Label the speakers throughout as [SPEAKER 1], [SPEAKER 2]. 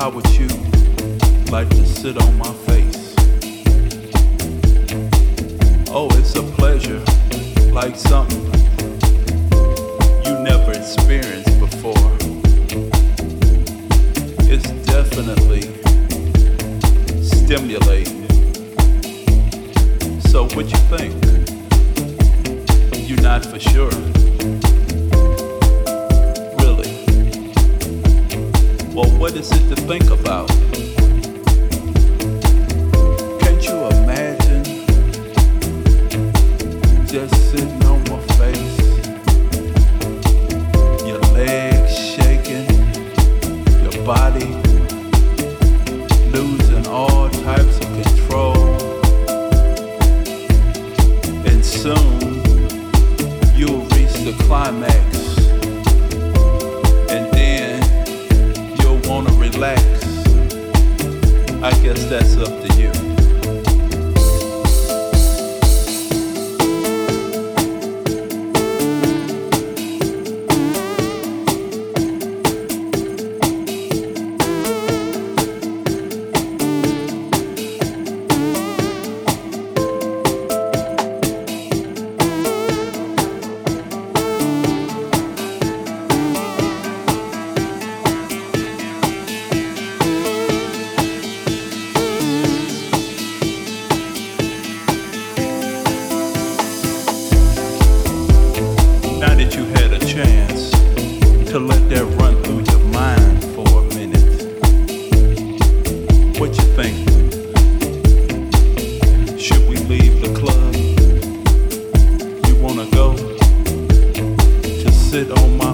[SPEAKER 1] I would choose like to sit on my face. Oh, it's a pleasure, like something you never experienced before. It's definitely stimulating. So, what you think? You're not for sure. Well, what is it to think about? sit on my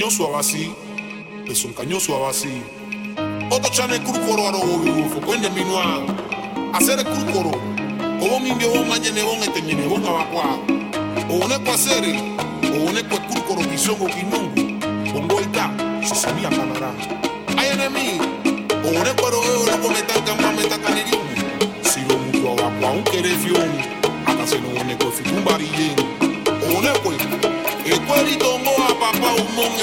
[SPEAKER 2] cañón suave así, es un cañón suave así. Otro chane el coro a robo bigufo, cuende mi noa. Hacer el coro, o mi viejo mañana bon este mi nebón abacuá. O un eco hacer, o un eco el coro visión o quinongo. Pongo el ta, se sabía camará. Hay enemigo, o un eco robo lo cometan campamenta canirium. Si lo mucho abacuá, un querefión. Hasta se no un eco ficumbariyen. O un eco, el cuerito papa umong